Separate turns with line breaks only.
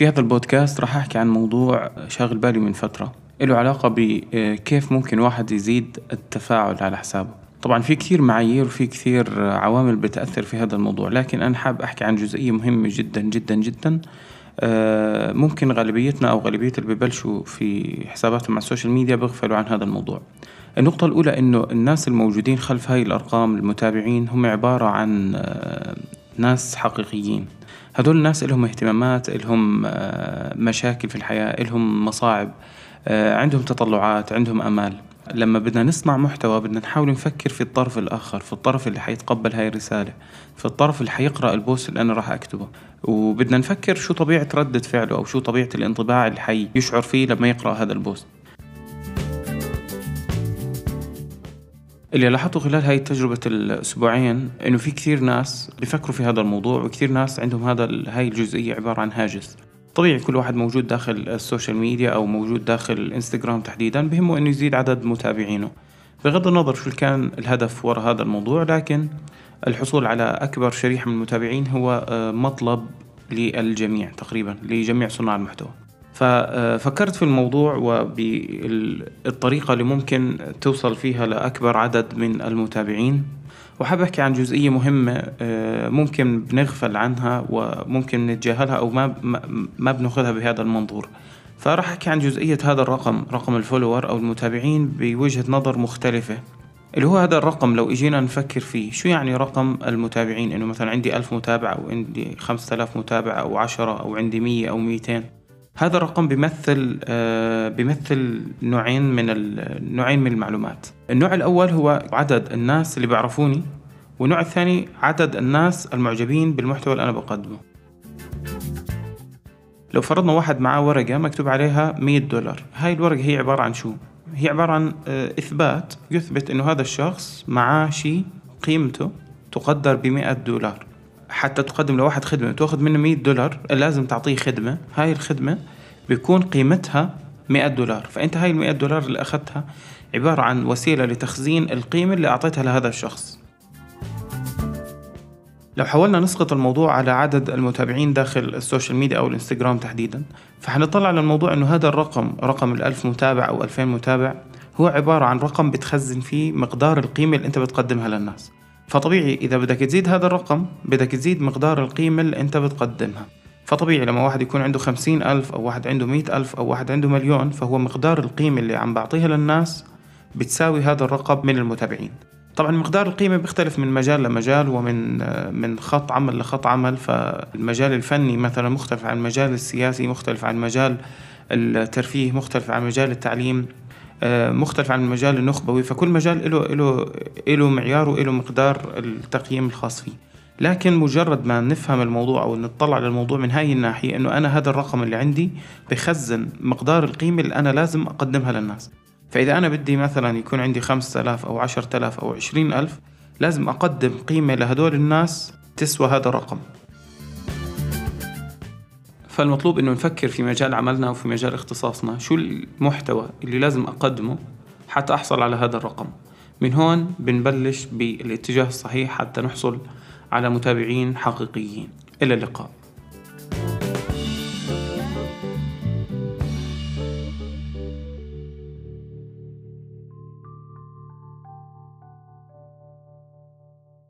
في هذا البودكاست راح أحكي عن موضوع شاغل بالي من فترة له علاقة بكيف ممكن واحد يزيد التفاعل على حسابه. طبعا في كثير معايير وفي كثير عوامل بتأثر في هذا الموضوع لكن أنا حاب أحكي عن جزئية مهمة جدا جدا جدا. آه، ممكن غالبيتنا أو غالبية اللي ببلشوا في حساباتهم على ال social media بيغفلوا عن هذا الموضوع. النقطة الأولى إنه الناس الموجودين خلف هاي الأرقام المتابعين هم عبارة عن آه، ناس حقيقيين. هدول الناس لهم اهتمامات لهم آه، مشاكل في الحياة لهم مصاعب عندهم تطلعات عندهم أمال. لما بدنا نصنع محتوى بدنا نحاول نفكر في الطرف الآخر في الطرف اللي حيتقبل هاي الرسالة في الطرف اللي حيقرأ ال post اللي أنا راح أكتبه. وبدنا نفكر شو طبيعة ردة فعله أو شو طبيعة الانطباع اللي حيشعر فيه لما يقرأ هذا ال post. اللي لاحظته خلال هاي التجربة الأسبوعين إنه في كثير ناس بيفكروا في هذا الموضوع وكثير ناس عندهم هذا هاي الجزئية عبارة عن هاجس. طبيعي كل واحد موجود داخل ال social media أو موجود داخل الانستغرام تحديدا بهمه إنه يزيد عدد متابعينه. بغض النظر شو كان الهدف وراء هذا الموضوع لكن الحصول على أكبر شريحة من المتابعين هو آه، مطلب للجميع تقريبا لجميع صناع المحتوى. ففكرت في الموضوع وبالطريقة اللي ممكن توصل فيها لأكبر عدد من المتابعين. وحاب أحكي عن جزئية مهمة آه، ممكن بنغفل عنها وممكن نتجاهلها أو ما ما بناخذها بهذا المنظور. فراح أحكي عن جزئية هذا الرقم رقم الفولور أو المتابعين بوجهة نظر مختلفة. اللي هو هذا الرقم لو إجينا نفكر فيه شو يعني رقم المتابعين؟ إنه مثلا عندي ألف متابع أو عندي خمسة آلاف متابع أو عشرة أو عندي مية أو ميتين. هذا الرقم بيمثل آه بيمثل نوعين من نوعين من المعلومات. النوع الأول هو عدد الناس اللي بيعرفوني والنوع الثاني عدد الناس المعجبين بالمحتوى اللي أنا بقدمه. لو فرضنا واحد معاه ورقة مكتوب عليها 100 دولار هاي الورقة هي عبارة عن شو؟ هي عبارة عن آه، إثبات يثبت إنه هذا الشخص معاه شيء قيمته تقدر بمئة دولار. حتى تقدم لواحد خدمة تأخذ منه 100 دولار لازم تعطيه خدمة. هاي الخدمة بيكون قيمتها 100 دولار. فأنت هاي ال 100 دولار اللي أخذتها عبارة عن وسيلة لتخزين القيمة اللي أعطيتها لهذا الشخص. لو حاولنا نسقط الموضوع على عدد المتابعين داخل ال social media أو الإنستغرام تحديدا فحنطلع على الموضوع أنه هذا الرقم رقم الألف متابع أو ألفين متابع هو عبارة عن رقم بتخزن فيه مقدار القيمة اللي أنت بتقدمها للناس. فطبيعي إذا بدك تزيد هذا الرقم بدك تزيد مقدار القيمة اللي أنت بتقدمها. فطبيعي لما واحد يكون عنده خمسين ألف أو واحد عنده مئة ألف أو واحد عنده مليون فهو مقدار القيمة اللي عم بعطيها للناس بتساوي هذا الرقم من المتابعين. طبعا مقدار القيمة بيختلف من مجال لمجال ومن من خط عمل لخط عمل فالمجال الفني مثلا مختلف عن المجال السياسي مختلف عن مجال الترفيه مختلف عن مجال التعليم آه، مختلف عن المجال النخبوي فكل مجال له له له معيار وله مقدار التقييم الخاص فيه. لكن مجرد ما نفهم الموضوع أو نطلع للموضوع من هاي الناحية إنه أنا هذا الرقم اللي عندي بخزن مقدار القيمة اللي أنا لازم أقدمها للناس. فإذا أنا بدي مثلا يكون عندي خمسة آلاف أو عشرة آلاف أو عشرين ألف لازم أقدم قيمة لهدول الناس تسوى هذا الرقم. فالمطلوب إنه نفكر في مجال عملنا وفي مجال اختصاصنا شو المحتوى اللي لازم أقدمه حتى أحصل على هذا الرقم. من هون بنبلش بالاتجاه الصحيح حتى نحصل على متابعين حقيقيين. إلى اللقاء.